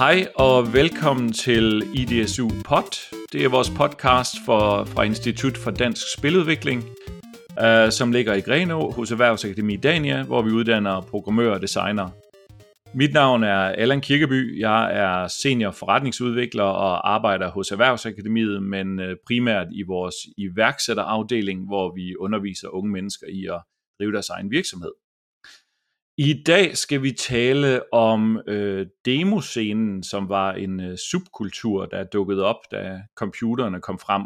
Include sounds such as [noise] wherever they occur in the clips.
Hej og velkommen til IDSU Pod. Det er vores podcast for, fra Institut for Dansk Spiludvikling, øh, som ligger i Grenå hos Erhvervsakademi Dania, hvor vi uddanner programmører og designer. Mit navn er Allan Kirkeby. Jeg er senior forretningsudvikler og arbejder hos Erhvervsakademiet, men øh, primært i vores iværksætterafdeling, hvor vi underviser unge mennesker i at drive deres egen virksomhed. I dag skal vi tale om øh, demoscenen, som var en øh, subkultur, der dukkede op, da computerne kom frem,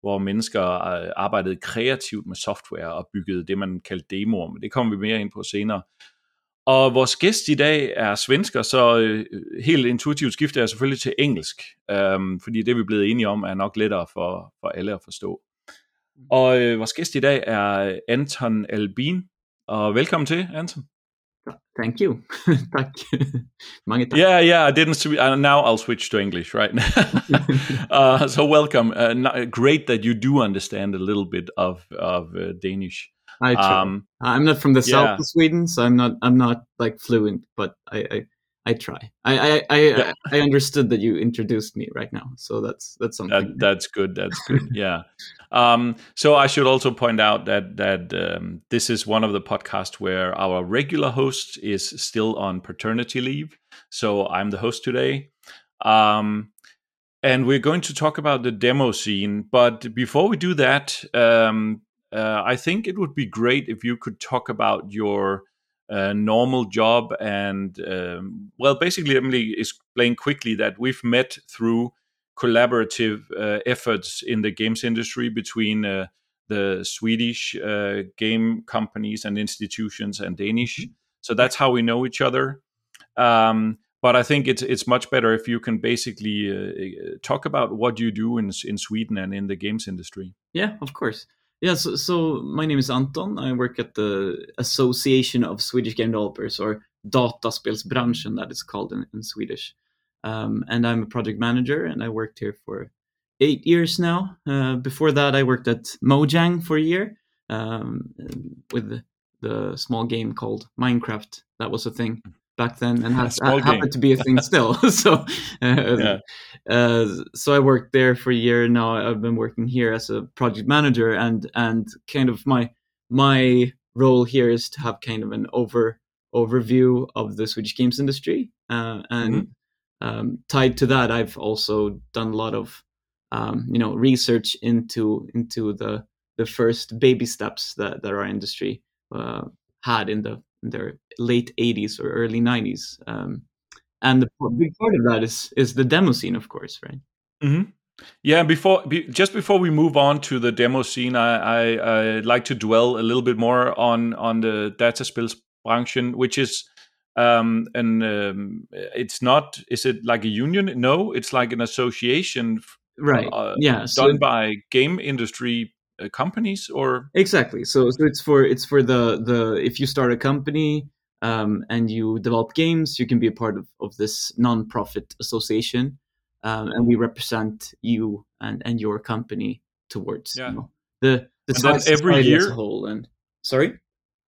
hvor mennesker øh, arbejdede kreativt med software og byggede det, man kaldte demoer, men det kommer vi mere ind på senere. Og vores gæst i dag er svensker, så øh, helt intuitivt skifter jeg selvfølgelig til engelsk, øh, fordi det vi er blevet enige om er nok lettere for, for alle at forstå. Og øh, vores gæst i dag er Anton Albin, og velkommen til, Anton. Thank you. [laughs] tak. [laughs] Mange tak. Yeah, yeah, I didn't. Uh, now I'll switch to English, right? [laughs] uh, so welcome. Uh, great that you do understand a little bit of of uh, Danish. I try. Um, I'm not from the yeah. south of Sweden, so I'm not I'm not like fluent, but I I, I try. I I I, yeah. I, understood that you introduced me right now, so that's that's something. That, that's good. That's good. yeah. Um, so I should also point out that that um, this is one of the podcasts where our regular host is still on paternity leave. So I'm the host today. Um, and we're going to talk about the demo scene. But before we do that, um, uh, I think it would be great if you could talk about your uh, normal job and um, well, basically, let me explain quickly that we've met through collaborative uh, efforts in the games industry between uh, the Swedish uh, game companies and institutions and Danish. Mm-hmm. So that's how we know each other. Um, but I think it's it's much better if you can basically uh, talk about what you do in in Sweden and in the games industry. Yeah, of course. Yeah, so, so my name is Anton. I work at the Association of Swedish Game Developers, or Dataspelsbranschen, that is called in, in Swedish. Um, and I'm a project manager, and I worked here for eight years now. Uh, before that, I worked at Mojang for a year um, with the, the, small game called Minecraft. That was a thing back then and has [laughs] happened to be a thing still. [laughs] so, uh, yeah. uh, so I worked there for a year now. I've been working here as a project manager, and and kind of my my role here is to have kind of an over overview of the Swedish games industry, uh, and mm-hmm. um, tied to that, I've also done a lot of um, you know research into into the the first baby steps that, that our industry uh, had in the their late 80s or early 90s. Um, and the big part of that is is the demo scene, of course, right? Mm-hmm. Yeah, before be, just before we move on to the demo scene, I, I I like to dwell a little bit more on on the data spills function, which is um and um, it's not is it like a union no it's like an association right uh, yeah done so, by game industry uh, companies or exactly so, so it's for it's for the the if you start a company um, and you develop games you can be a part of, of this non-profit association um, and we represent you and and your company towards yeah. you know, the the every year whole and sorry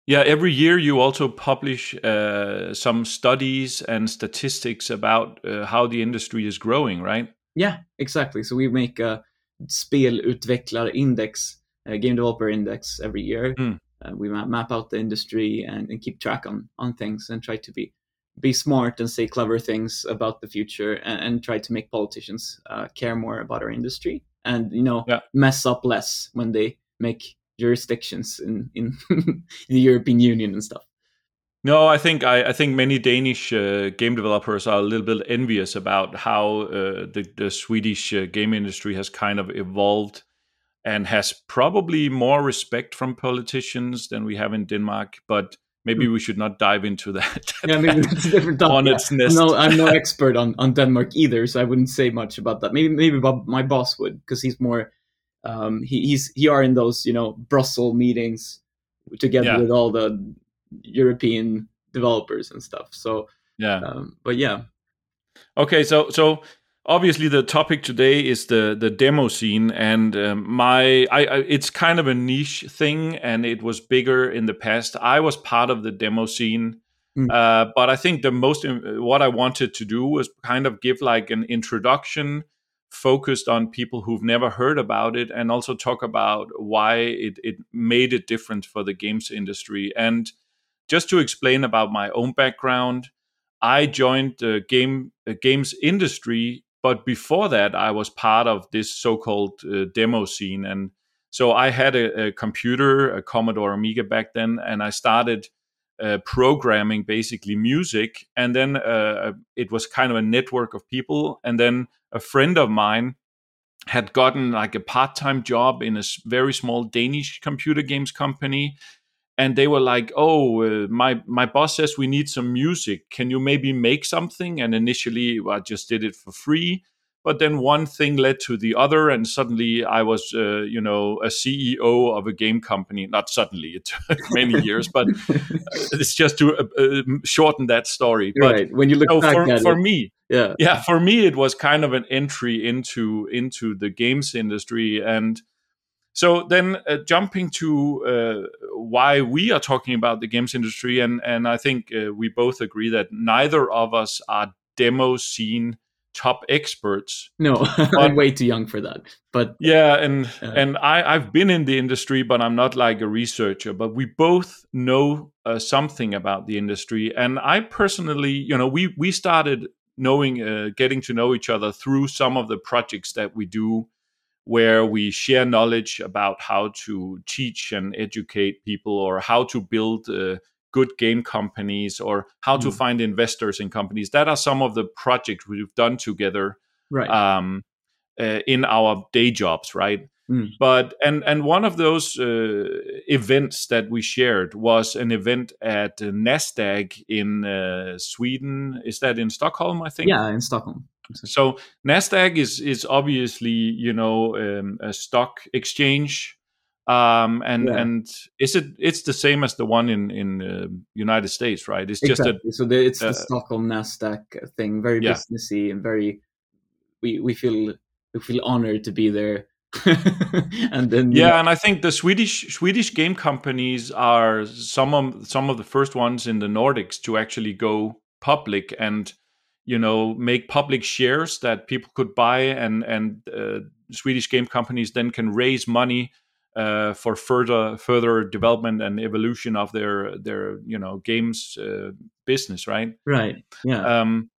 yeah, every year you also publish uh, some studies and statistics about uh, how the industry is growing, right? Yeah, exactly. So we make a spelutvecklarindex uh, game developer index every year. Mm. Uh, we map, map out the industry and, and, keep track on on things and try to be be smart and say clever things about the future and, and try to make politicians uh, care more about our industry and you know yeah. mess up less when they make jurisdictions in in [laughs] the European Union and stuff. No, I think I, I think many Danish uh, game developers are a little bit envious about how uh, the the Swedish uh, game industry has kind of evolved and has probably more respect from politicians than we have in Denmark. But maybe hmm. we should not dive into that. [laughs] yeah, maybe it's a different topic. on yeah. its nest. No, I'm no expert on, on Denmark either, so I wouldn't say much about that. Maybe maybe my boss would because he's more. Um, he, he's he are in those you know Brussels meetings together yeah. with all the European developers and stuff. So yeah, um, but yeah. Okay, so so obviously the topic today is the the demo scene and um, my I, I, it's kind of a niche thing and it was bigger in the past i was part of the demo scene Mm. Uh, but I think the most what I wanted to do was kind of give like an introduction focused on people who've never heard about it and also talk about why it, it made it different for the games industry. And just to explain about my own background, I joined the game the games industry, but before that, I was part of this so-called uh, demo scene, and so I had a, a, computer, a Commodore Amiga back then, and I started uh, programming basically music, and then uh, it was kind of a network of people, and then a friend of mine had gotten like a part-time job in a very small Danish computer games company and they were like oh uh, my my boss says we need some music. Can you maybe make something? And initially well, i just did it for free. But then one thing led to the other and suddenly i was uh, you know a ceo of a game company. Not suddenly it took [laughs] many [laughs] years but it's just to uh, uh, shorten that story. But right. When you look you know, back for, for it. me yeah. yeah for me it was kind of an entry into into the games industry. And so then uh, jumping to uh, why we are talking about the games industry, and and I think uh, we both agree that neither of us are demo scene top experts. No, [laughs] I'm way too young for that. But yeah, and and I I've been in the industry, but I'm not like a researcher. But we both know uh, something about the industry, and I personally, you know, we we started knowing, uh, getting to know each other through some of the projects that we do where we share knowledge about how to teach and educate people or how to build uh, good game companies or how mm. to find investors in companies. That are some of the projects we've done together right. um, uh, in our day jobs, right? Mm. But and and one of those uh, events that we shared was an event at Nasdaq in uh, Sweden. Is that in Stockholm? I think. Yeah, in Stockholm. So Nasdaq is is obviously you know um, a stock exchange, um, and yeah. and is it it's the same as the one in in uh, United States, right? It's exactly. just a so the, it's uh, the Stockholm Nasdaq thing, very yeah. businessy and very we we feel we feel honored to be there. [laughs] and then yeah, know. and I think the Swedish Swedish game companies are some of some of the first ones in the Nordics to actually go public and you know make public shares that people could buy and and uh, Swedish game companies then can raise money uh, for further further development and evolution of their their you know games uh, business right right yeah um,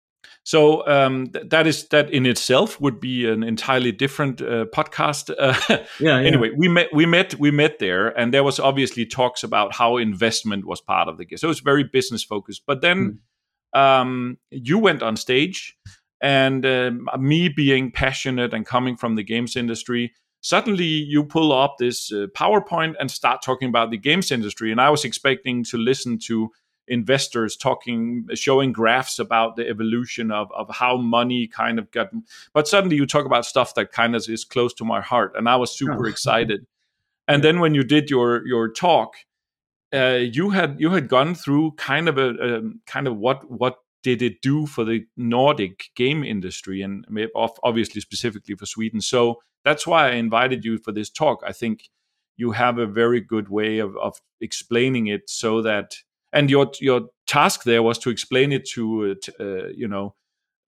so um, th- that is that in itself would be an entirely different uh, podcast. Uh, [laughs] yeah, yeah, Anyway, we met we met we met there, and there was obviously talks about how investment was part of the game. So it's very business focused. But then mm um, you went on stage, and um, me being passionate and coming from the games industry, suddenly you pull up this uh, PowerPoint and start talking about the games industry. And I was expecting to listen to investors talking, showing graphs about the evolution of, of how money kind of got. But suddenly you talk about stuff that kind of is close to my heart. And I was super oh. [laughs] excited. And then when you did your your talk, uh, you had you had gone through kind of a, a, kind of what what did it do for the Nordic game industry and obviously specifically for Sweden. So that's why I invited you for this talk. I think you have a very good way of, of explaining it so that and your your task there was to explain it to uh, uh, you know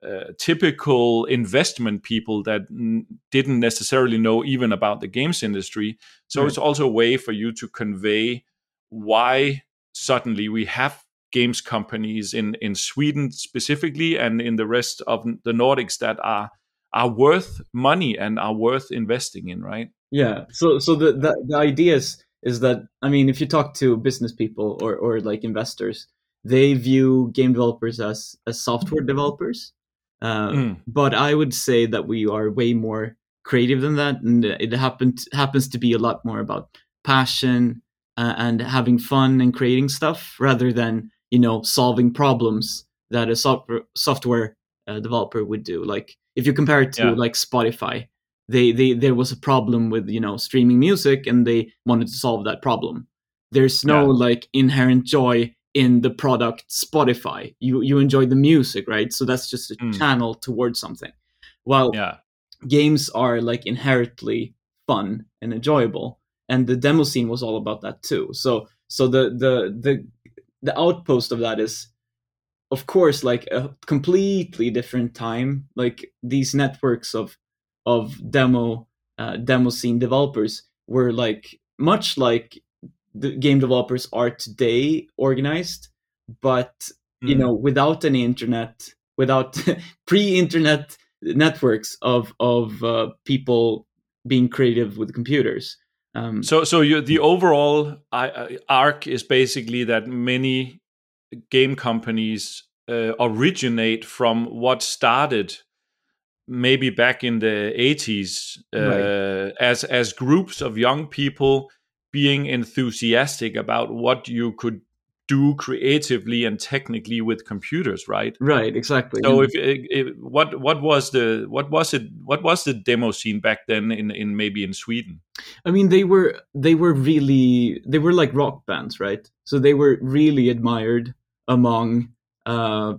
uh, typical investment people that n- didn't necessarily know even about the games industry. So right. it's also a way for you to convey why suddenly we have games companies in in Sweden specifically and in the rest of the Nordics that are are worth money and are worth investing in, right? Yeah. So so the the, the idea is is that I mean if you talk to business people or or like investors, they view game developers as as software developers. Uh, mm. But I would say that we are way more creative than that, and it happened happens to be a lot more about passion, uh, and having fun and creating stuff rather than you know solving problems that a software software uh, developer would do like if you compare it to yeah. like spotify they, they there was a problem with you know streaming music and they wanted to solve that problem there's no yeah. like inherent joy in the product spotify you you enjoy the music right so that's just a mm. channel towards something Well, yeah. games are like inherently fun and enjoyable and the demo scene was all about that too. So so the the the the outpost of that is of course like a completely different time like these networks of of demo uh, demo scene developers were like much like the game developers are today organized but you Mm. know without any internet without [laughs] pre-internet networks of of uh, people being creative with computers um, So, so you, the overall arc is basically that many game companies uh, originate from what started maybe back in the 80s uh, Right. as as groups of young people being enthusiastic about what you could do creatively and technically with computers right right exactly so if, if what what was the what was it what was the demo scene back then in in maybe in Sweden I mean, they were they were really they were like rock bands, right? So they were really admired among uh,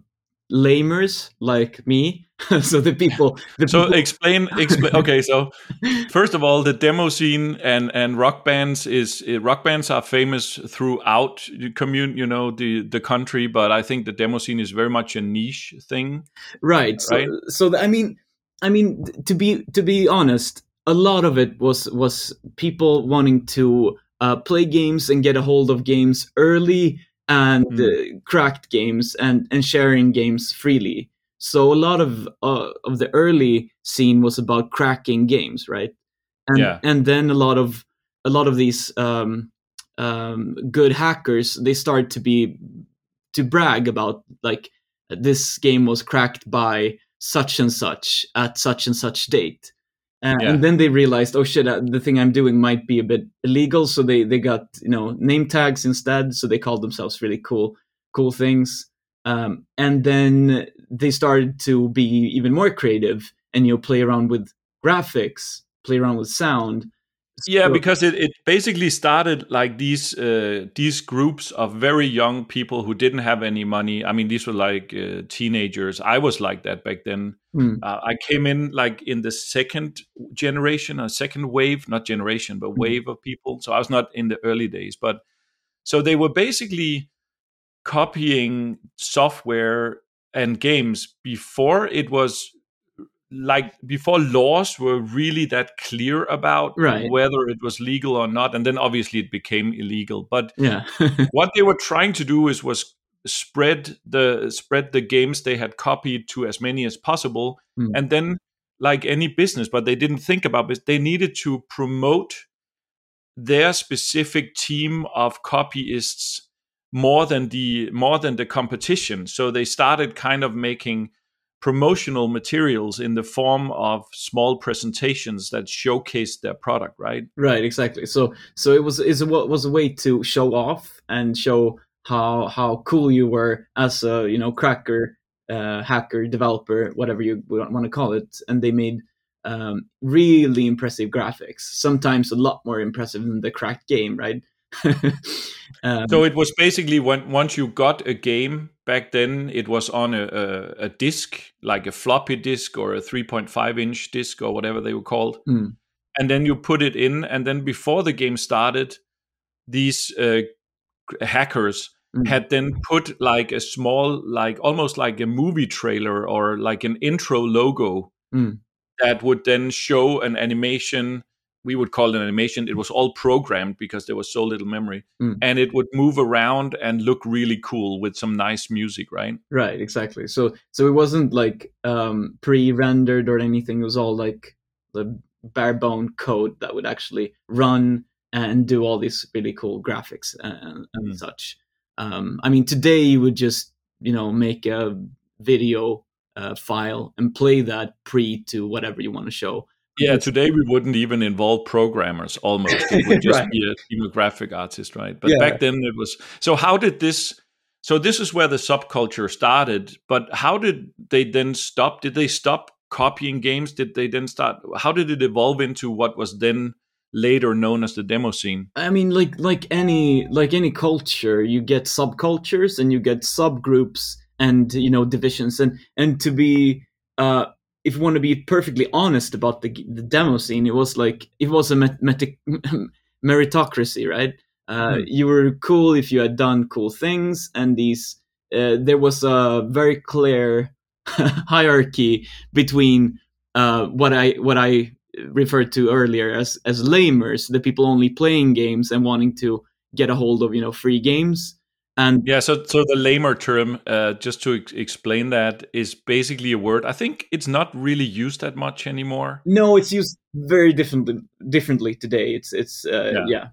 lamers like me. [laughs] so the people, the So people, explain, explain. [laughs] Okay, so first of all, the demo scene and and rock bands is uh, rock bands are famous throughout the commun, you know, the the country. But I think the demo scene is very much a niche thing. right? So, right? so the- I mean, I mean, to be to be honest, a lot of it was was people wanting to uh, play games and get a hold of games early and Mm. uh, cracked games and and sharing games freely. So a lot of uh, of the early scene was about cracking games, right? And Yeah. and then a lot of a lot of these um, um, good hackers they start to be to brag about like this game was cracked by such and such at such and such date. Uh, Yeah. And then they realized, oh shit, uh, the thing I'm doing might be a bit illegal. So they they got you know name tags instead. So they called themselves really cool cool things. Um, and then they started to be even more creative and you know play around with graphics, play around with sound. Yeah, So- because it, it basically started like these uh, these groups of very young people who didn't have any money. I mean, these were like uh, teenagers. I was like that back then. Hmm. Uh, I came in like in the second generation, a second wave, not generation, but wave of people. So I was not in the early days, but so they were basically copying software and games before it was like before laws were really that clear about Right. whether it was legal or not and then obviously it became illegal but yeah, [laughs] what they were trying to do is was spread the spread the games they had copied to as many as possible Mm. and then like any business but they didn't think about it they needed to promote their specific team of copyists more than the more than the competition so they started kind of making promotional materials in the form of small presentations that showcased their product right right, exactly. So so it was what was a way to show off and show how how cool you were as a you know cracker, uh, hacker, developer, whatever you want to call it. And they made um, really impressive graphics. Sometimes a lot more impressive than the cracked game, right? [laughs] um, So it was basically when once you got a game back then, it was on a, a, a disc, like a floppy disk or a 3.5 inch disc or whatever they were called. Hmm. And then you put it in, and then before the game started, these uh, hackers Mm. had then put like a small, like almost like a movie trailer or like an intro logo Mm. that would then show an animation. We would call it an animation. It was all programmed because there was so little memory Mm. and it would move around and look really cool with some nice music, right? Right, exactly. So so it wasn't like um, pre-rendered or anything. It was all like the bare bone code that would actually run and do all these really cool graphics and, and Mm. such. Um, I mean, today you would just you know make a video uh, file and play that pre to whatever you want to show. Yeah, today we wouldn't even involve programmers almost. It would [laughs] just Right. be a team of graphic artists, right? But Yeah. back then it was so how did this so this is where the subculture started, but how did they then stop? Did they stop copying games? Did they then start how did it evolve into what was then later known as the demo scene? I mean, like like any like any culture, you get subcultures and you get subgroups and you know divisions and and to be uh if you want to be perfectly honest about the the demo scene, it was like it was a met- meti- [laughs] meritocracy, right? Uh, Hmm. You were cool if you had done cool things, and these uh, there was a very clear [laughs] hierarchy between uh, what I what I referred to earlier as as lamers, the people only playing games and wanting to get a hold of you know free games. And yeah, so so the lamer term, uh, just to ex- explain that, is basically a word. I think it's not really used that much anymore. No, it's used very differently differently today. It's it's uh, yeah. yeah.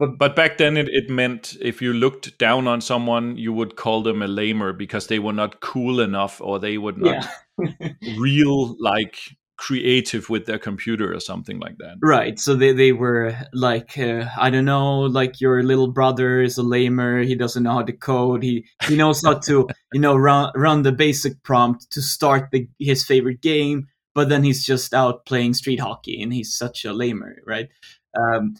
But, but back then it, it meant if you looked down on someone, you would call them a lamer because they were not cool enough or they would not yeah. [laughs] real like creative with their computer or something like that. Right. So they, they were like, uh, I don't know, like your little brother is a lamer. He doesn't know how to code. He, he knows how to, [laughs] you know, run, run the basic prompt to start the, his favorite game. But then he's just out playing street hockey and he's such a lamer, right? Um,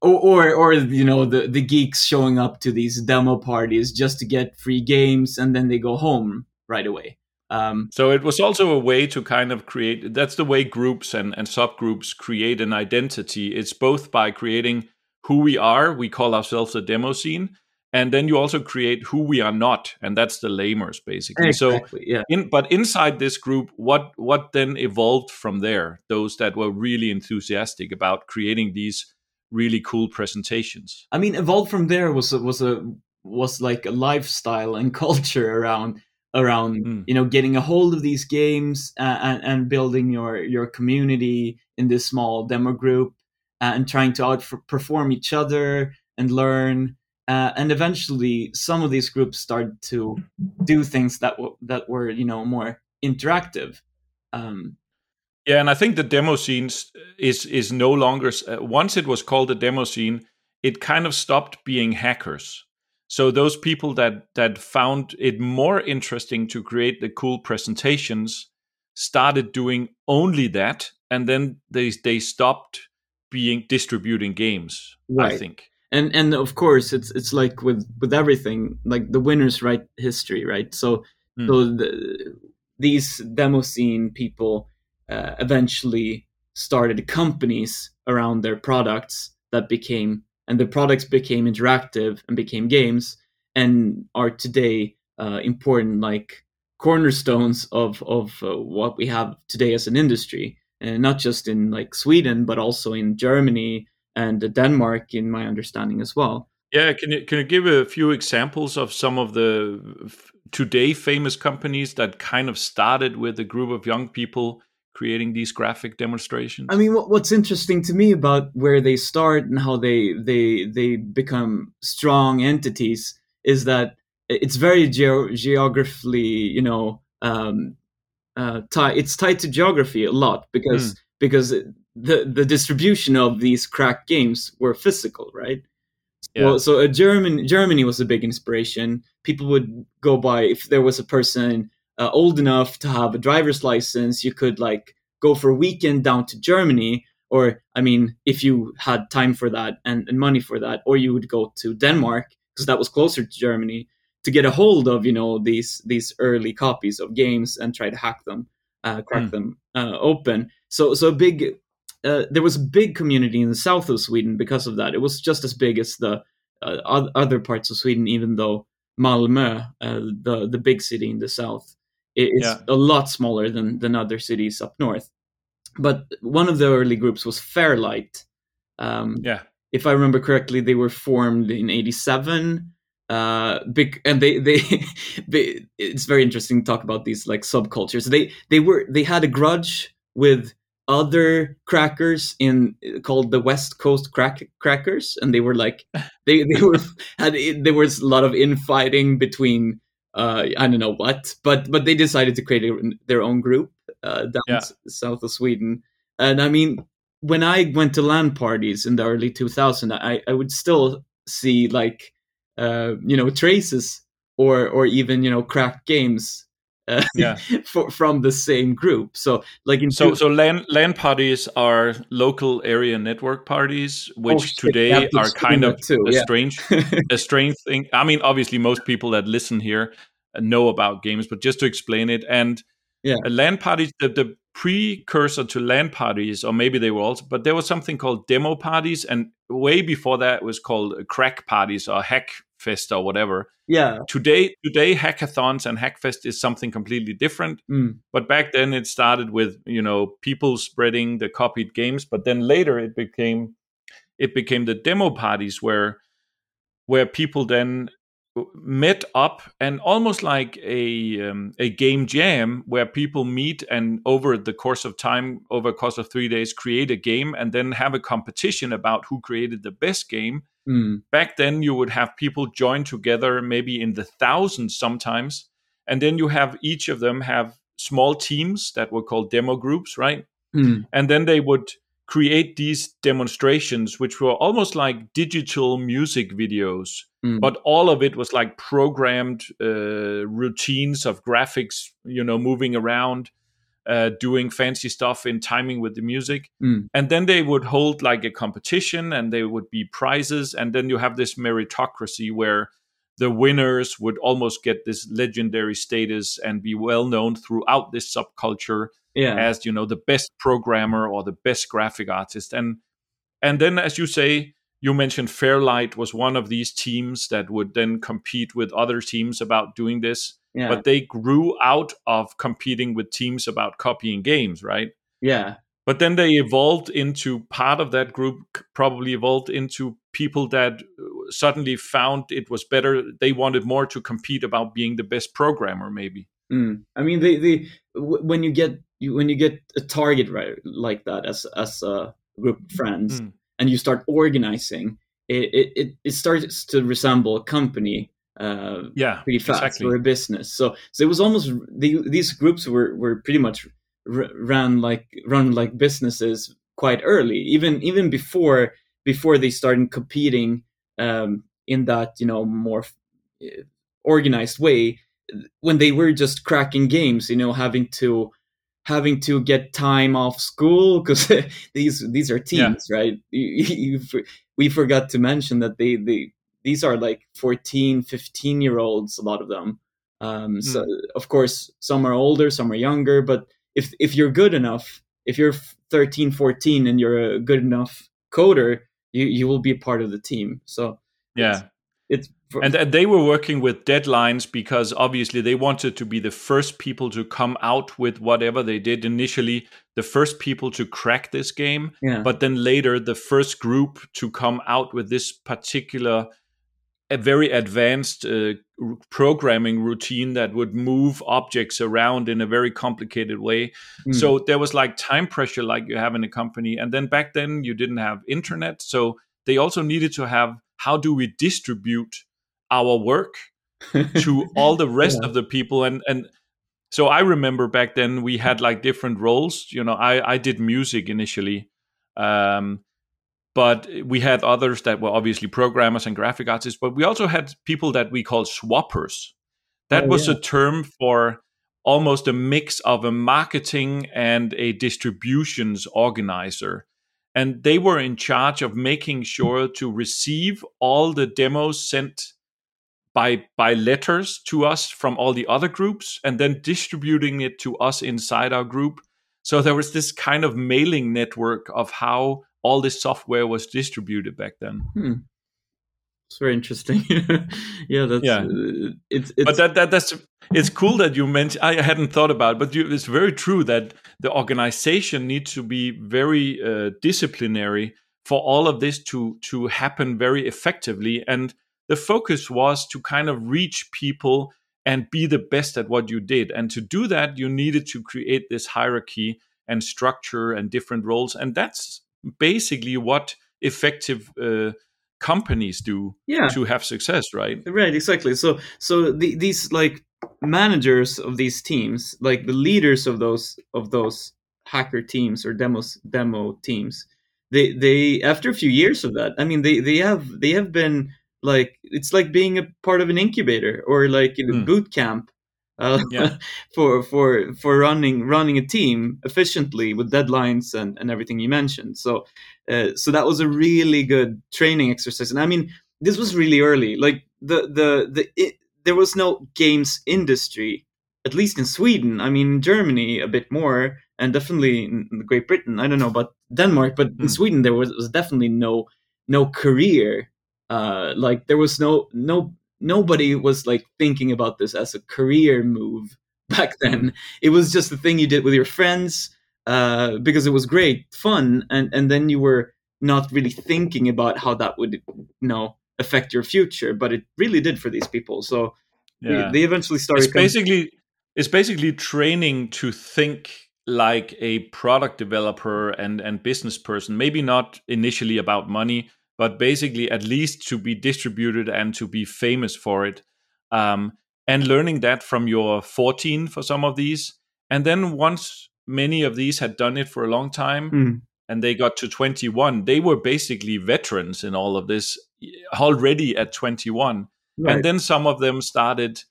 or, or, or you know the, the geeks showing up to these demo parties just to get free games and then they go home right away um, so it was also a way to kind of create that's the way groups and, and subgroups create an identity it's both by creating who we are we call ourselves a demo scene and then you also create who we are not and that's the lamers basically exactly, so yeah. in, but inside this group what what then evolved from there those that were really enthusiastic about creating these really cool presentations. I mean, evolved from there was a, was a was like a lifestyle and [laughs] culture around around mm. you know getting a hold of these games uh, and, and building your your community in this small demo group uh, and trying to outperform each other and learn uh, and eventually some of these groups started to do things that w- that were you know more interactive um, yeah, and I think the demo scenes is is no longer uh, once it was called a demo scene, it kind of stopped being hackers. So those people that that found it more interesting to create the cool presentations started doing only that, and then they they stopped being distributing games. Right. I think. And and of course it's it's like with with everything like the winners write history, right? So mm. so the, these demo scene people uh, eventually started companies around their products that became and the products became interactive and became games and are today uh, important like cornerstones of of uh, what we have today as an industry. And not just in like Sweden but also in Germany and Denmark in my understanding as well. Yeah can you can you give a few examples of some of the today famous companies that kind of started with a group of young people creating these graphic demonstrations? I mean, what's interesting to me about where they start and how they they they become strong entities is that it's very ge- geographically, you know, um, uh, tie, it's tied to geography a lot because mm. because the the distribution of these crack games were physical, right? Yeah. Well, so a German Germany was a big inspiration. People would go by if there was a person uh, old enough to have a driver's license, you could like go for a weekend down to Germany. Or, I mean, if you had time for that and, and money for that, or you would go to Denmark because that was closer to Germany to get a hold of, you know, these these early copies of games and try to hack them, uh, crack mm. them uh, open. So, so a big uh, there was a big community in the south of Sweden because of that. It was just as big as the uh, other parts of Sweden, even though Malmö, uh, the the big city in the south, it's yeah. a lot smaller than than other cities up north. But one of the early groups was Fairlight. Um, yeah, if I remember correctly, they were formed in '87. Uh, big and they, they [laughs] they it's very interesting to talk about these like subcultures. They they were they had a grudge with other crackers in called the West Coast crack crackers, and they were like they they were [laughs] had there was a lot of infighting between uh, I don't know what, but but they decided to create a, their own group uh, down yeah. s- south of Sweden. And I mean, when I went to LAN parties in the early 2000s, I, I would still see like uh, you know traces or or even you know cracked games uh, yeah. [laughs] for, from the same group. So like in so two- so LAN LAN parties are local area network parties, which oh, today are kind of too, a yeah. strange [laughs] a strange thing. I mean, obviously, most people that listen here know about games, but just to explain it and Yeah. Uh, LAN parties, the, the precursor to LAN parties, or maybe they were also, but there was something called demo parties, and way before that was called crack parties or hack fest or whatever. Yeah. Today, today hackathons and hackfest is something completely different. Mm. But back then, it started with you know people spreading the copied games, but then later it became it became the demo parties where where people then met up and almost like a um, a game jam where people meet and over the course of time over the course of three days create a game and then have a competition about who created the best game Mm. back then you would have people join together maybe in the thousands sometimes and then you have each of them have small teams that were called demo groups right Mm. and then they would create these demonstrations which were almost like digital music videos Mm. but all of it was like programmed uh, routines of graphics you know moving around uh, doing fancy stuff in timing with the music Mm. and then they would hold like a competition and there would be prizes and then you have this meritocracy where the winners would almost get this legendary status and be well known throughout this subculture Yeah. as you know the best programmer or the best graphic artist and and then as you say you mentioned fairlight was one of these teams that would then compete with other teams about doing this yeah. but they grew out of competing with teams about copying games right yeah. but then they evolved into part of that group probably evolved into people that uh, suddenly found it was better they wanted more to compete about being the best programmer maybe Mm. I mean, they, they w- when you get you, when you get a target right like that as as a group of friends, Mm. and you start organizing, it, it, it starts to resemble a company uh, yeah pretty fast exactly. or a business. So so it was almost the, these groups were were pretty much r- ran like run like businesses quite early, even even before before they started competing um, in that you know more uh, organized way when they were just cracking games you know having to having to get time off school because [laughs] these these are right? You, [laughs] you, you, we forgot to mention that they they these are like 14 15 year olds a lot of them. Um, so of course some are older some are younger but if if you're good enough if you're 13 14 and you're a good enough coder you you will be a part of the team. So yeah. it's for, and, and they were working with deadlines because obviously they wanted to be the first people to come out with whatever they did. Initially the first people to crack this game yeah. but then later the first group to come out with this particular a very advanced uh, programming routine that would move objects around in a very complicated way Mm. so there was like time pressure like you have in a company and then back then you didn't have internet so they also needed to have how do we distribute our work [laughs] to all the rest Yeah. of the people and and so i remember back then we had like different roles you know i i did music initially um but we had others that were obviously programmers and graphic artists but we also had people that we called swappers. That Oh, was yeah. a term for almost a mix of a marketing and a distributions organizer. And they were in charge of making sure to receive all the demos sent by by letters to us from all the other groups and then distributing it to us inside our group. So there was this kind of mailing network of how all this software was distributed back then Hmm. It's very interesting. [laughs] yeah, that's Yeah. uh, it's it's but that, that that's it's cool that you mentioned i hadn't thought about it, but you, it's very true that the organization needs to be very uh, disciplinary for all of this to to happen very effectively and the focus was to kind of reach people and be the best at what you did and to do that you needed to create this hierarchy and structure and different roles and that's basically what effective uh, companies do yeah to have success right right exactly. So so the, these like managers of these teams, like the leaders of those of those hacker teams or demos demo teams, they they after a few years of that, I mean they they have they have been like it's like being a part of an incubator or like in a Hmm. boot camp. Uh, Yeah. [laughs] for for for running running a team efficiently with deadlines and, and everything you mentioned so uh, so that was a really good training exercise and i mean this was really early like the the the it, there was no games industry at least in Sweden. I mean, Germany a bit more, and definitely in Great Britain. I don't know about Denmark, but in Hmm. Sweden there was, was definitely no no career. Uh, like there was no no nobody was like thinking about this as a career move [laughs] back then. It was just the thing you did with your friends uh, because it was great fun, and and then you were not really thinking about how that would you know affect your future, but it really did for these people. So they- Yeah. they, eventually started. it's com- basically it's basically training to think like a product developer and and business person maybe not initially about money but basically at least to be distributed and to be famous for it um, and learning that from your 14 for some of these and then once many of these had done it for a long time Mm. and they got to 21 they were basically veterans in all of this already at 21 Right. and then some of them started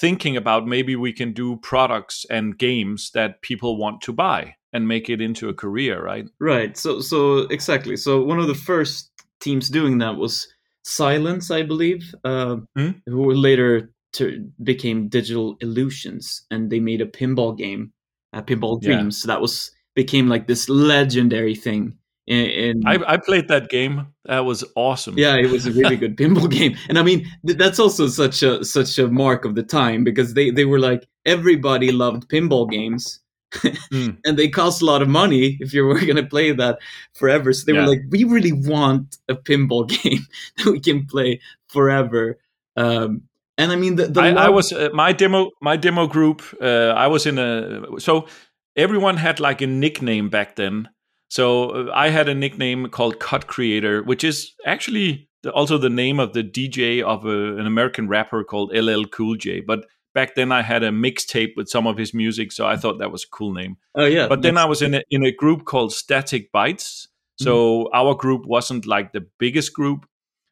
thinking about maybe we can do products and games that people want to buy and make it into a career right Right. So so exactly. So one of the first teams doing that was Silence, I believe, uh, Hmm? who later to, became Digital Illusions, and they made a pinball game, uh, Pinball Yeah. So that was became like this legendary thing. In, in I, I played that game that was awesome yeah, it was a really good [laughs] pinball game, and I mean th- that's also such a such a mark of the time because they they were like everybody loved pinball games, Mm. [laughs] and they cost a lot of money if you were [laughs] going to play that forever. So they Yeah. were like, we really want a pinball [laughs] game that we can play forever. Um, and I mean, the, the I, I was uh, my demo my demo group uh, i was in a so everyone had like a nickname back then so uh, i had a nickname called cut creator which is actually also the name of the dj of a, an american rapper called ll cool j but back then i had a mixtape with some of his music so i thought that was a cool name oh yeah, but then I was in a, in a group called Static Bytes. So our group wasn't like the biggest group,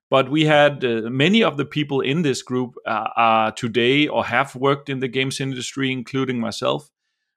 but we had uh, many of the people in this group uh, are today or have worked in the games industry, including myself.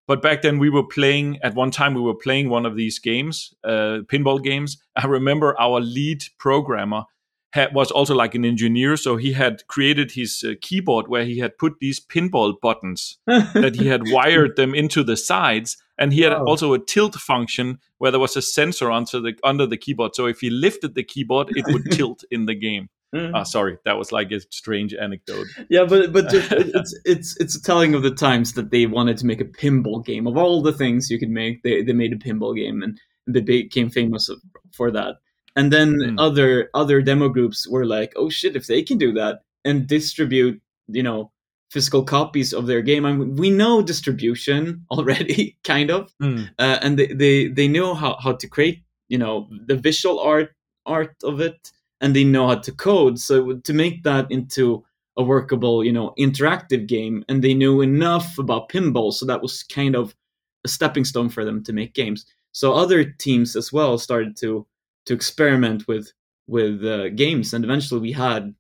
But back then we were playing. At one time we were playing one of these games, uh, pinball games. I remember our lead programmer had, was also like an engineer, so he had created his uh, keyboard where he had put these pinball buttons [laughs] that he had wired them into the sides and he had Wow. also a tilt function where there was a sensor onto the under the keyboard so if he lifted the keyboard it would [laughs] tilt in the game Mm. ah sorry that was like a strange anecdote yeah, but but just, [laughs] it's it's it's telling of the times that they wanted to make a pinball game of all the things you could make. They they made a pinball game and they became famous for that. And then Mm. other other demo groups were like, oh shit, if they can do that and distribute, you know, physical copies of their game. I mean, we know distribution [laughs] already, kind of, Hmm. uh, and they, they they know how, how to create you know the visual art art of it and they know how to code so to make that into a workable you know interactive game and they knew enough about pinball so that was kind of a stepping stone for them to make games so other teams as well started to to experiment with with uh, games. And eventually we had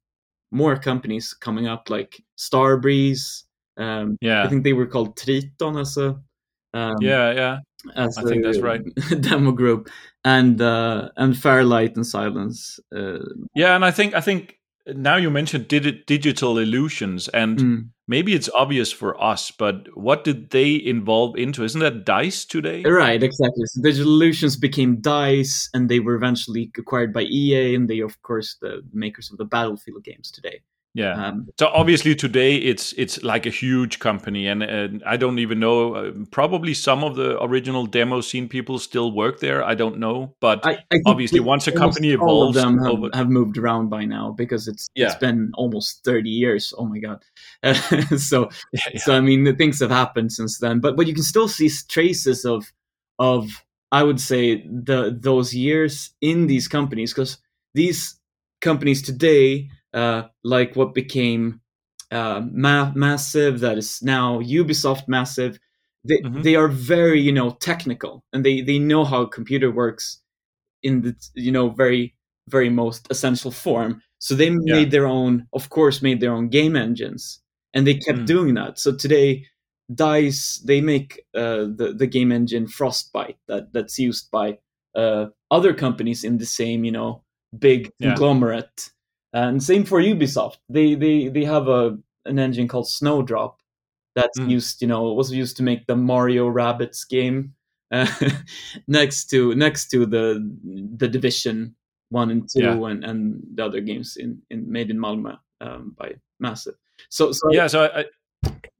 more companies coming up like starbreeze um, yeah. i think they were called triton as a um, yeah yeah. as I think that's right. [laughs] demo group. And uh and fairlight and silence uh yeah and i think i think now you mentioned digi- digital illusions. And mm, maybe it's obvious for us but what did they involve into? Isn't that dice today? Right exactly. So digital illusions became dice and they were eventually acquired by ea and they of course the makers of the battlefield games today yeah um So obviously today it's it's like a huge company, and, and I don't even know. Uh, probably some of the original demo scene people still work there. I don't know, but I, I obviously once a company all of them have, over- have moved around by now because it's Yeah. it's been almost 30 years oh my god [laughs] so [laughs] yeah, so I mean, the things have happened since then, but but you can still see traces of of I would say the those years in these companies because these companies today, uh, like what became uh, ma- massive, that is now Ubisoft massive, they Mhm. they are very you know technical and they they know how a computer works in the you know very very most essential form. So they Yeah. made their own, of course, made their own game engines, and they kept Mm. doing that. So today, Dice they make uh, the the game engine Frostbite that that's used by uh, other companies in the same you know big Yeah. conglomerate. And same for Ubisoft. They they they have a an engine called Snowdrop that's Mm. used, you know, was used to make the Mario Rabbids game. Uh, [laughs] next to next to the the Division one and two Yeah. and, and the other games in, in made in Malmö um, by Massive. So so Yeah, so I, I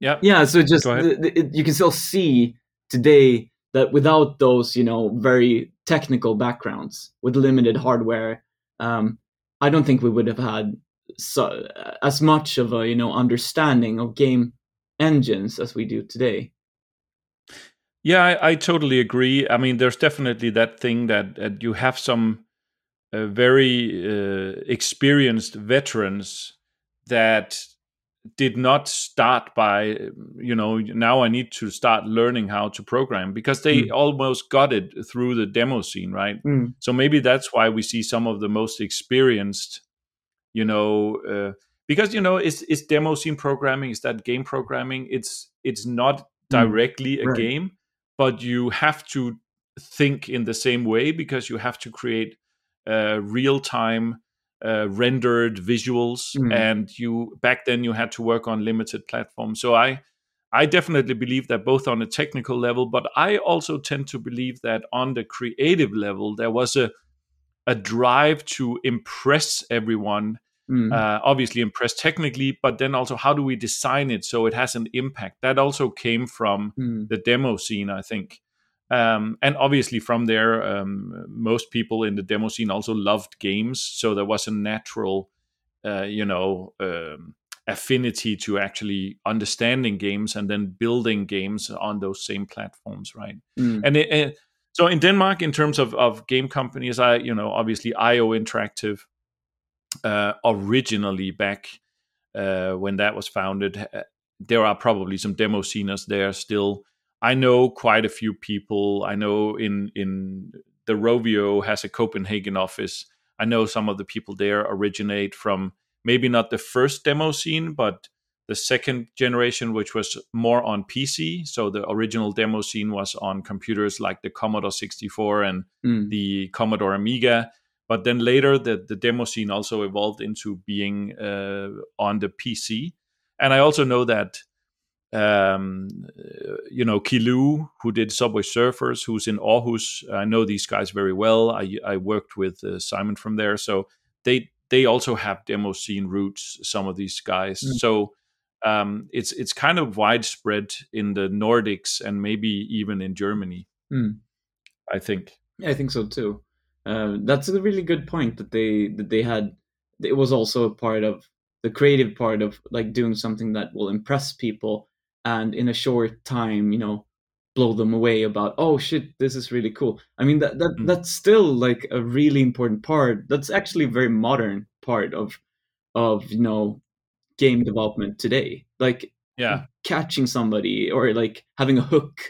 yeah. yeah so just Go ahead. the, the, you can still see today that without those you know very technical backgrounds with limited hardware um, i don't think we would have had so, as much of a you know understanding of game engines as we do today Yeah, I, I totally agree. I mean, there's definitely that thing that, that you have some uh, very uh, experienced veterans that did not start by, you know, now I need to start learning how to program because they Mm. almost got it through the demo scene, right? Mm. So maybe that's why we see some of the most experienced, you know, uh, because you know, it's is demo scene programming? Is that game programming? It's it's not directly a right. game, but you have to think in the same way because you have to create uh, real time uh, rendered visuals, Mm. and you back then you had to work on limited platforms. So I. I definitely believe that both on a technical level, but I also tend to believe that on the creative level, there was a a drive to impress everyone Mm. uh, obviously impress technically but then also how do we design it so it has an impact that also came from Mm. the demo scene i think um, and obviously from there um, most people in the demo scene also loved games so there was a natural uh, you know um, affinity to actually understanding games and then building games on those same platforms right Mm. and it, and so in Denmark, in terms of, of game companies, I you know obviously IO Interactive uh, originally back uh, when that was founded, uh, there are probably some demo sceners there still. I know quite a few people. I know in in the Rovio has a Copenhagen office. I know some of the people there originate from maybe not the first demo scene, but the second generation, which was more on PC. So the original demo scene was on computers like the Commodore 64 and Mm. the Commodore Amiga. But then later, the, the demo scene also evolved into being uh, on the PC. And I also know that, um, uh, you know, Kiloo, who did Subway Surfers, who's in Aarhus, I know these guys very well. I, I worked with uh, Simon from there. So they they also have demo scene roots, some of these guys. Mm. So um, it's it's kind of widespread in the Nordics and maybe even in Germany, Mm. I think. I think so too. Uh, that's a really good point that they that they had. It was also a part of the creative part of like doing something that will impress people and in a short time, you know, blow them away about oh shit, this is really cool. I mean that that Mm. that's still like a really important part. That's actually a very modern part of of you know game development today. Like Yeah. catching somebody or like having a hook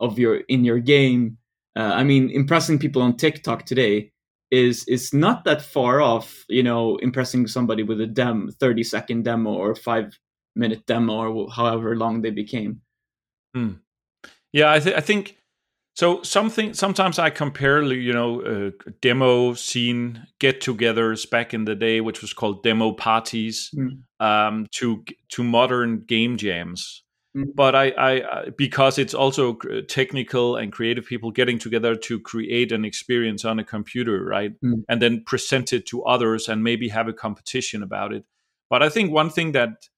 of your in your game uh, i mean impressing people on tiktok today is is not that far off you know impressing somebody with a dem 30 second demo or 5 minute demo or however long they became Yeah, I, th- I think so. Something sometimes I compare, you know, uh, demo scene get-togethers back in the day, which was called demo parties, Mm. um, to to modern game jams. Mm. But I, I, because it's also technical and creative people getting together to create an experience on a computer, right, Mm. and then present it to others and maybe have a competition about it. But I think one thing that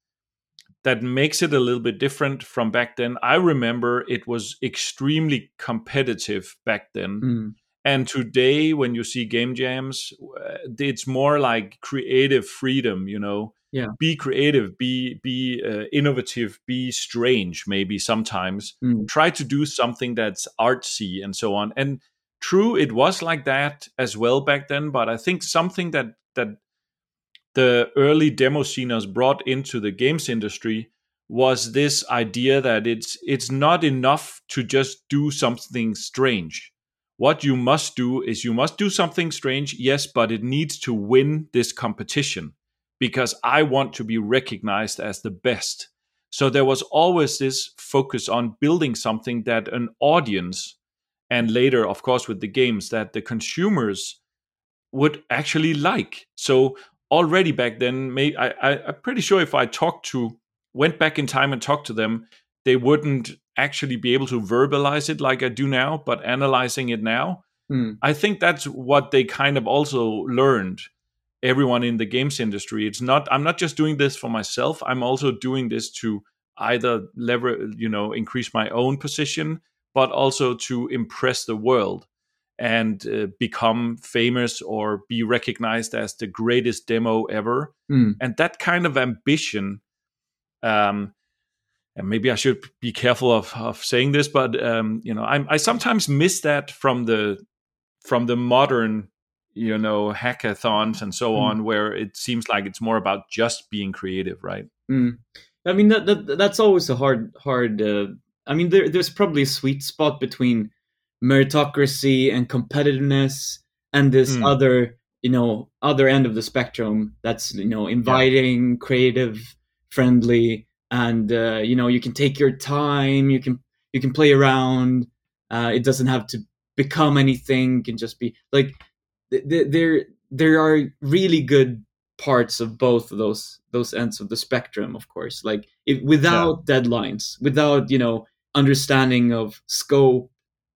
that makes it a little bit different from back then. I remember it was extremely competitive back then. Mm. And today, when you see game jams, uh, it's more like creative freedom, you know. Yeah. Be creative, be be uh, innovative, be strange. Maybe sometimes Mm. try to do something that's artsy and so on. And true, it was like that as well back then. But I think something that that the early demo sceners brought into the games industry was this idea that it's it's not enough to just do something strange. What you must do is you must do something strange, yes, but it needs to win this competition because I want to be recognized as the best. So there was always this focus on building something that an audience and later of course with the games that the consumers would actually like. So already back then, may, I, I, I'm pretty sure if I talked to, went back in time and talked to them, they wouldn't actually be able to verbalize it like I do now, but analyzing it now, Mm. I think that's what they kind of also learned. Everyone in the games industry, it's not. I'm not just doing this for myself. I'm also doing this to either lever, you know, increase my own position, but also to impress the world and uh, become famous or be recognized as the greatest demo ever. Mm. And that kind of ambition, um, and maybe I should be careful of, of saying this, but um, you know, I, I sometimes miss that from the from the modern, you know, hackathons and so Mm. on, where it seems like it's more about just being creative, right? Mm. I mean that, that that's always a hard hard. Uh, I mean there there's probably a sweet spot between meritocracy and competitiveness and this Mm. other you know other end of the spectrum that's you know inviting, creative, friendly, and uh, you know you can take your time. You can you can play around. Uh, it doesn't have to become anything. It can just be like th- th- there there are really good parts of both of those those ends of the spectrum of course like if, without deadlines without you know understanding of scope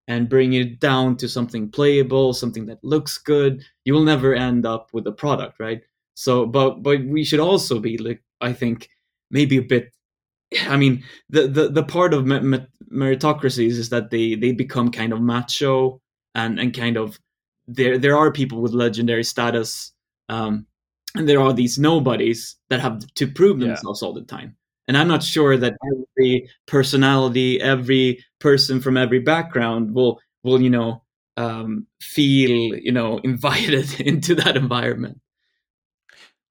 and bring it down to something playable something that looks good you will never end up with a product right so but but we should also be like i think maybe a bit i mean the the, the part of me- me- meritocracies is that they they become kind of macho and and kind of there there are people with legendary status um and there are these nobodies that have to prove Yeah. themselves all the time and i'm not sure that every personality every person from every background will will you know um feel you know [laughs] invited into that environment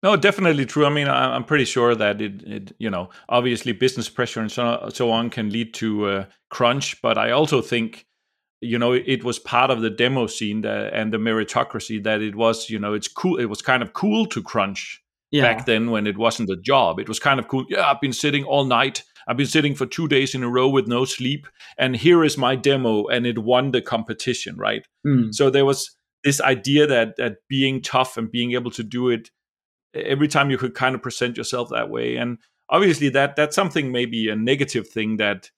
No, definitely true. I mean, I'm pretty sure that it, it you know, obviously business pressure and so, so on can lead to uh, crunch, but I also think, you know, it was part of the demo scene that, and the meritocracy that it was, you know, it's cool. It was kind of cool to crunch yeah back then when it wasn't a job. It was kind of cool. Yeah, I've been sitting all night. I've been sitting for two days in a row with no sleep, and here is my demo, and it won the competition, right? Mm, So there was this idea that that being tough and being able to do it every time you could kind of present yourself that way, and obviously that that's something maybe a negative thing that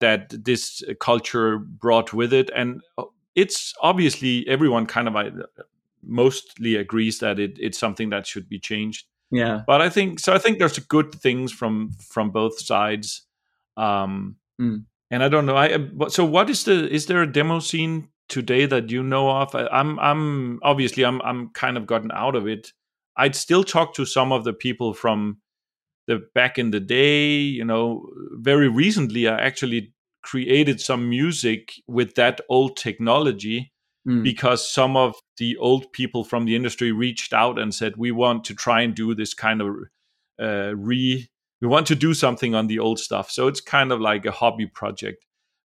that this culture brought with it, and uh, it's obviously everyone kind of uh, mostly agrees that it, it's something that should be changed yeah but I think so. I think there's good things from from both sides, um, Mm. and I don't know. I so what is the is there a demo scene today that you know of? I, I'm I'm obviously I'm I'm kind of gotten out of it. I'd still talk to some of the people from the back in the day. You know, very recently I actually created some music with that old technology Mm, because some of the old people from the industry reached out and said we want to try and do this kind of uh, re we want to do something on the old stuff. So it's kind of like a hobby project.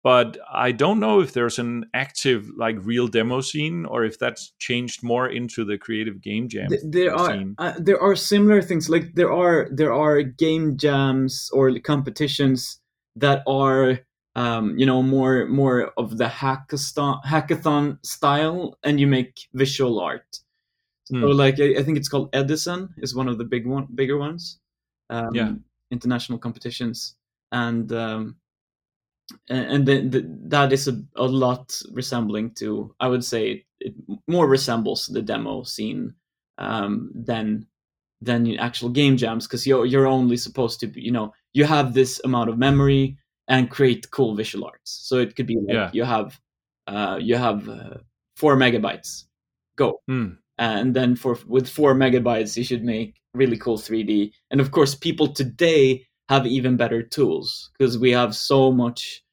But i don't know if there's an active like real demo scene or if that's changed more into the creative game jam Th- there are uh, there are similar things. Like there are there are game jams or competitions that are um, you know more more of the hackathon hackathon style and you make visual art so Mm. like I, I think it's called edison is one of the big one bigger ones um, Yeah. international competitions and um, and the, the, that is a, a lot resembling to i would say it more resembles the demo scene um, than than the actual game jams because you're you're only supposed to be you know you have this amount of memory and create cool visual arts. So it could be like Yeah. you have uh, you have uh, four megabytes. Go. Hmm. and then for with four megabytes you should make really cool 3d and of course people today have even better tools because we have so much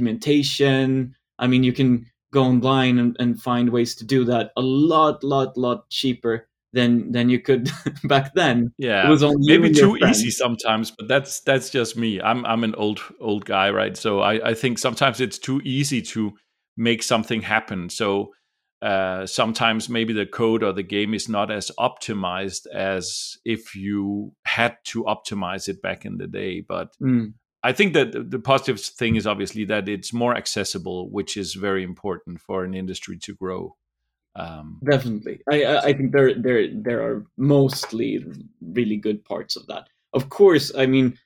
documentation. I mean you can go online and, and find ways to do that a lot lot lot cheaper than than you could [laughs] back then. Yeah. It was only maybe too friends. easy sometimes but that's that's just me. I'm i'm an old old guy right? So i i think sometimes it's too easy to make something happen. So uh sometimes maybe the code or the game is not as optimized as if you had to optimize it back in the day but Mm, i think that the positive thing is obviously that it's more accessible which is very important for an industry to grow um definitely I, I think there there there are mostly really good parts of that of course i mean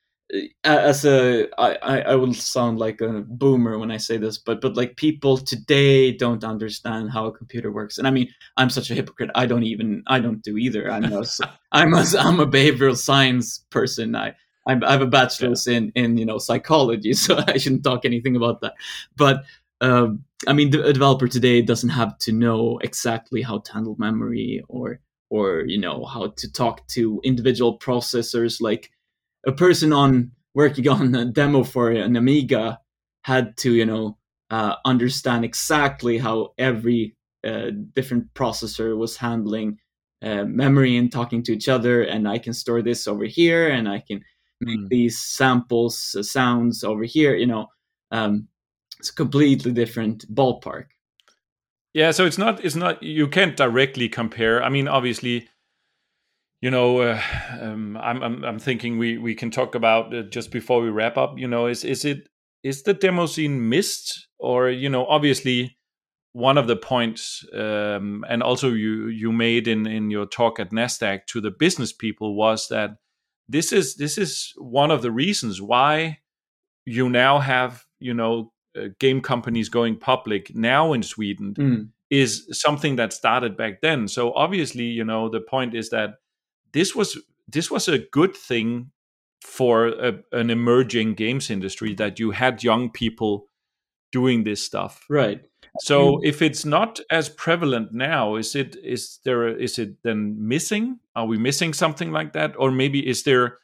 as a I, I will sound like a boomer when I say this, but but like people today don't understand how a computer works. And I mean, I'm such a hypocrite. I don't even I don't do either. I'm a [laughs] I'm a I'm a behavioral science person. I I have a bachelor's yeah. in in you know psychology, [laughs] so I shouldn't talk anything about that. But um, I mean, a developer today doesn't have to know exactly how to handle memory or or you know how to talk to individual processors like a person on working [laughs] on a demo for an Amiga had to, you know, uh, understand exactly how every uh, different processor was handling uh, memory and talking to each other. And I can store this over here, and I can make mm. these samples, uh, sounds over here. You know, um, it's a completely different ballpark. Yeah, so it's not it's not you can't directly compare. I mean, obviously you know, uh, um, I'm, I'm, I'm thinking we we can talk about just before we wrap up. You know, is is it is the demo scene missed, or you know, obviously one of the points, um, and also you you made in in your talk at Nasdaq to the business people was that this is this is one of the reasons why you now have you know uh, game companies going public now in Sweden. Mm. Is something that started back then. So obviously, you know, the point is that this was this was a good thing for a, an emerging games industry that you had young people doing this stuff right so if it's not as prevalent now is it is there is it then missing are we missing something like that or maybe is there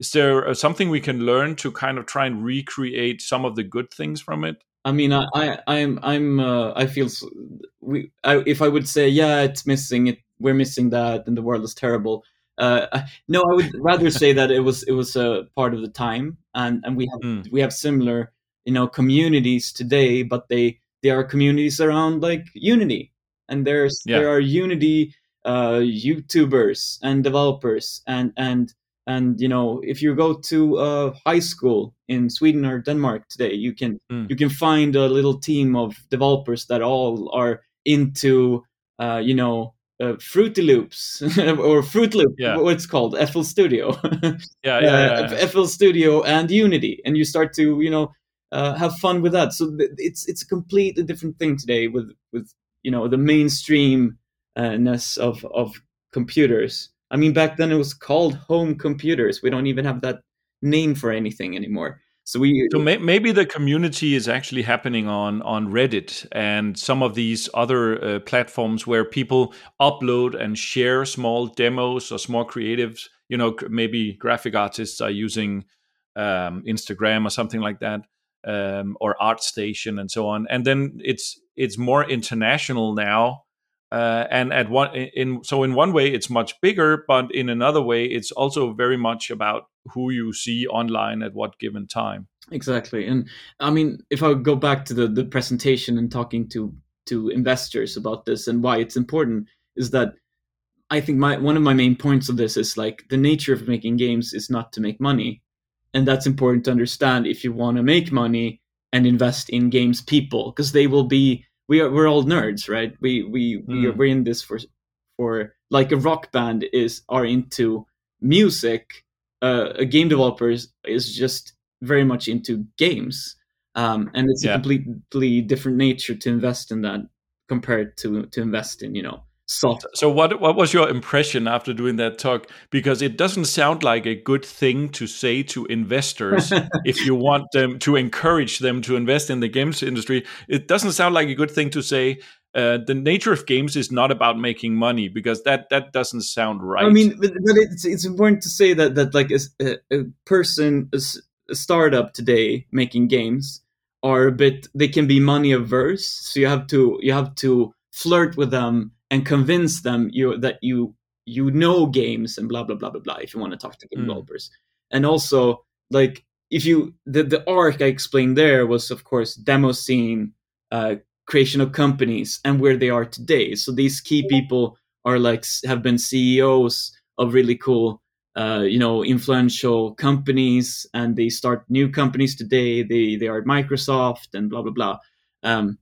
is there something we can learn to kind of try and recreate some of the good things from it i mean i, I i'm i'm uh, i feel we I, if i would say yeah it's missing it we're missing that and the world is terrible uh, no, I would rather say that it was it was a part of the time, and and we have mm. we have similar you know communities today, but they they are communities around like Unity, and there's yeah. there are Unity uh, YouTubers and developers, and and and you know if you go to a high school in Sweden or Denmark today, you can mm. you can find a little team of developers that all are into uh, you know uh, Fruity Loops [laughs] or Fruit Loop, yeah. what's called FL Studio. [laughs] yeah, yeah, yeah, yeah, FL Studio and Unity, and you start to you know uh, have fun with that. So th- it's it's a completely different thing today with with you know the mainstreamness of of computers. I mean, back then it was called home computers. We don't even have that name for anything anymore. So we so may, maybe the community is actually happening on on Reddit and some of these other uh, platforms where people upload and share small demos or small creatives. You know, maybe graphic artists are using um, Instagram or something like that, um, or ArtStation and so on. And then it's it's more international now. Uh, and at one in so in one way it's much bigger, but in another way it's also very much about who you see online at what given time. Exactly and i mean if i go back to the the presentation and talking to to investors about this and why it's important is that i think my one of my main points of this is like the nature of making games is not to make money and that's important to understand if you want to make money and invest in games people because they will be we are we're all nerds right we we, mm. we are, we're in this for for like a rock band is are into music uh, a game developer is, is just very much into games, um, and it's yeah. a completely different nature to invest in that compared to to invest in you know soft. So what what was your impression after doing that talk? Because it doesn't sound like a good thing to say to investors [laughs] if you want them to encourage them to invest in the games industry. It doesn't sound like a good thing to say uh, the nature of games is not about making money because that that doesn't sound right. I mean, but, but it's it's important to say that that like a, a person, a, a startup today making games are a bit they can be money averse. So you have to you have to flirt with them and convince them you that you you know games and blah blah blah blah blah if you want to talk to game mm. developers. And also like if you the the arc I explained there was of course demo scene, uh, creation of companies and where they are today. So these key people are like have been CEOs of really cool, uh, you know, influential companies, and they start new companies today. They they are at Microsoft and blah blah blah. Um,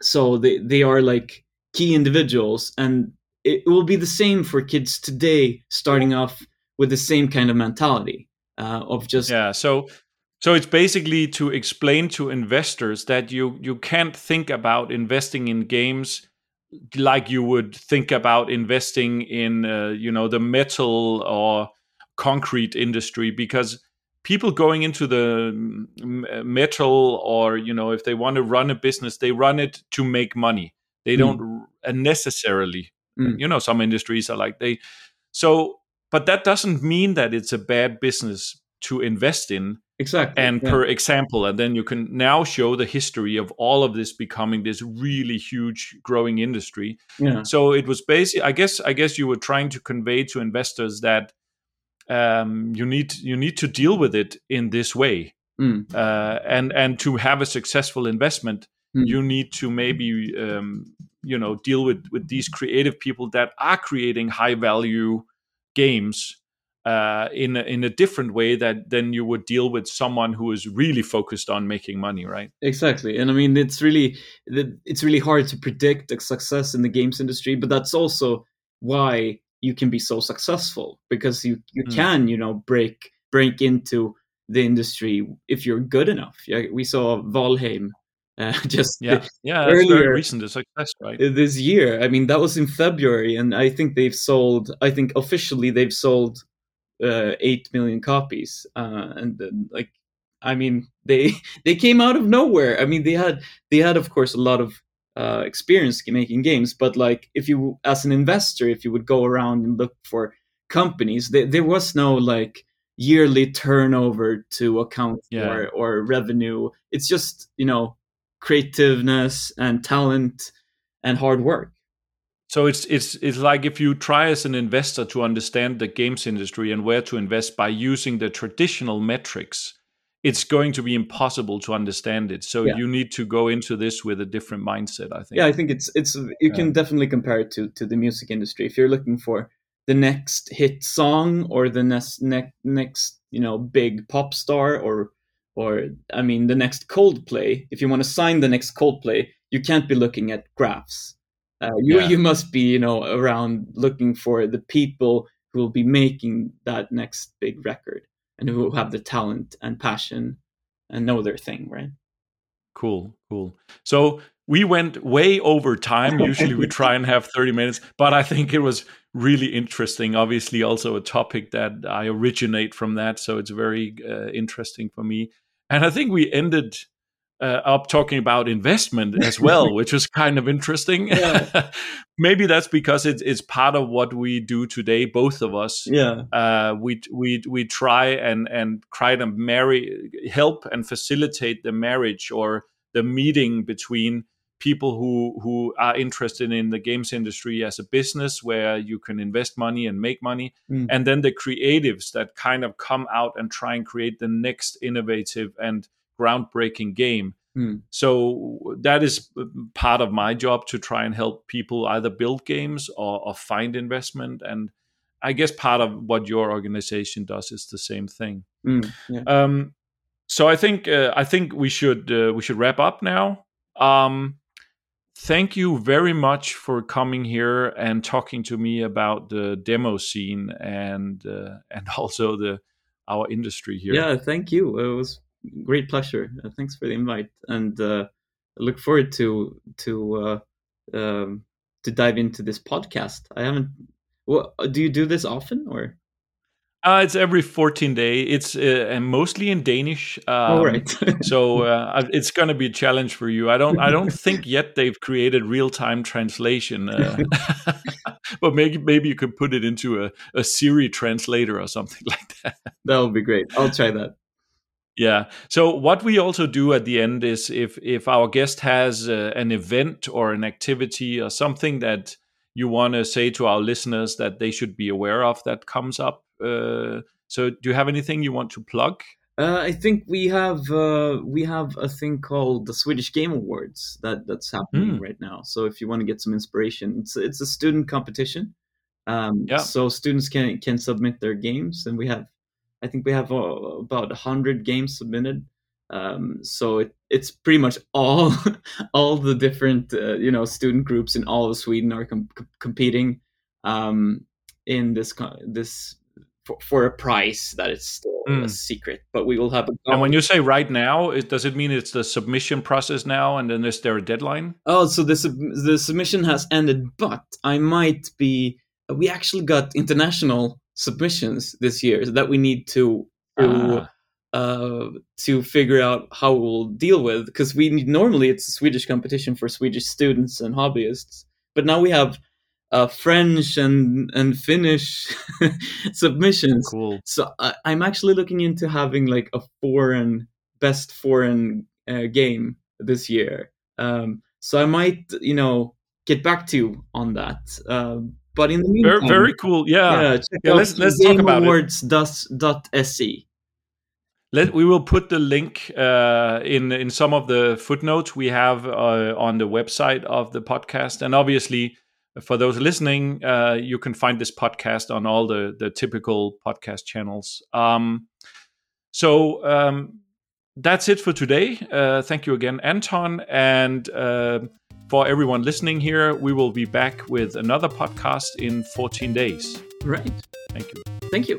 so they they are like key individuals, and it will be the same for kids today, starting off with the same kind of mentality. uh, of just yeah. So so it's basically to explain to investors that you you can't think about investing in games like you would think about investing in uh, you know the metal or concrete industry because people going into the metal or you know if they want to run a business they run it to make money they mm. don't necessarily mm. you know some industries are like they so but that doesn't mean that it's a bad business to invest in exactly and yeah. per example and then you can now show the history of all of this becoming this really huge growing industry yeah. so it was basically i guess i guess you were trying to convey to investors that um, you need you need to deal with it in this way mm. uh, and and to have a successful investment mm. you need to maybe um, you know deal with with these creative people that are creating high value games uh, in a, in a different way that than you would deal with someone who is really focused on making money, right? Exactly, and I mean it's really it's really hard to predict the success in the games industry, but that's also why you can be so successful because you you mm. can you know break break into the industry if you're good enough. Yeah, we saw Valheim uh, [laughs] just yeah, yeah, earlier recent a success, right? This year, I mean, that was in February, and I think they've sold. I think officially they've sold uh, eight million copies, uh, and then, like I mean they [laughs] they came out of nowhere. I mean they had they had of course a lot of uh, experience making games, but like if you as an investor, if you would go around and look for companies, there, there was no like yearly turnover to account yeah. for or revenue. It's just you know creativeness and talent and hard work. So it's it's it's like if you try as an investor to understand the games industry and where to invest by using the traditional metrics, it's going to be impossible to understand it. So yeah. you need to go into this with a different mindset. I think. Yeah, I think it's it's you yeah. can definitely compare it to to the music industry. If you're looking for the next hit song or the next next next you know big pop star or or I mean the next Coldplay. If you want to sign the next Coldplay, you can't be looking at graphs uh, you yeah. you must be you know around looking for the people who will be making that next big record and who have the talent and passion and know their thing, right? Cool, cool. So we went way over time. Usually we try and have 30 minutes, but I think it was really interesting. Obviously, also a topic that I originate from that. So it's very uh, interesting for me. And I think we ended uh, up talking about investment as well, [laughs] which is kind of interesting. Yeah. [laughs] Maybe that's because it's it's part of what we do today, both of us. Yeah, uh, we we we try and and try to marry, help and facilitate the marriage or the meeting between people who who are interested in the games industry as a business where you can invest money and make money mm. and then the creatives that kind of come out and try and create the next innovative and groundbreaking game. Mm. So that is part of my job to try and help people either build games or, or, find investment. And I guess part of what your organization does is the same thing. Mm, yeah. um, so I think uh, I think we should uh, we should wrap up now. Um, thank you very much for coming here and talking to me about the demo scene and uh, and [laughs] also the our industry here. Yeah, thank you. It was great pleasure. Uh, thanks for the invite, and uh, I look forward to to uh, um, to dive into this podcast. I haven't. Well, do you do this often or? Uh, it's every 14 day. It's uh, mostly in Danish. Um, oh, right. [laughs] so uh, it's going to be a challenge for you. I don't. I don't think yet they've created real time translation. Uh, [laughs] but maybe maybe you could put it into a, a Siri translator or something [laughs] like that. That would be great. I'll try that. Yeah. So what we also do at the end is if if our guest has uh, an event or an activity or something that you want to say to our listeners that they should be aware of that comes up. Uh, so do you have anything you want to plug? Uh, I think we have uh, we have a thing called the Swedish Game Awards that that's happening mm. right now. So if you want to get some inspiration, it's it's a student competition. Um, yeah. So students can can submit their games, and we have I think we have uh, about 100 games submitted. Um, so it, it's pretty much all [laughs] all the different uh, you know student groups in all of Sweden are com- competing um, in this this for, for a price that it's still Mm. a secret. But we will have a And when you say right now, it, does it mean it's the submission process now, and then is there a deadline? Oh, so the sub- the submission has ended, but I might be. We actually got international submissions this year that we need to to Ah. uh, to figure out how we'll deal with because we need, normally it's a Swedish competition for Swedish students and hobbyists, but now we have uh, French and and Finnish [laughs] submissions. Cool. So I, I'm actually looking into having like a foreign best foreign uh, game this year. Um, so I might, you know, get back to you on that. Um, but in the Very, meantime, very cool. Yeah. yeah, Yeah, let's- let's talk about awards. it. gameawards.se. Let we will put the link uh, in in some of the footnotes we have uh, on the website of the podcast, and obviously for those listening, uh, you can find this podcast on all the the typical podcast channels. Um, so um, that's it for today. Uh, thank you again, Anton, and uh, for everyone listening here, we will be back with another podcast in 14 days. Right. Thank you. Thank you.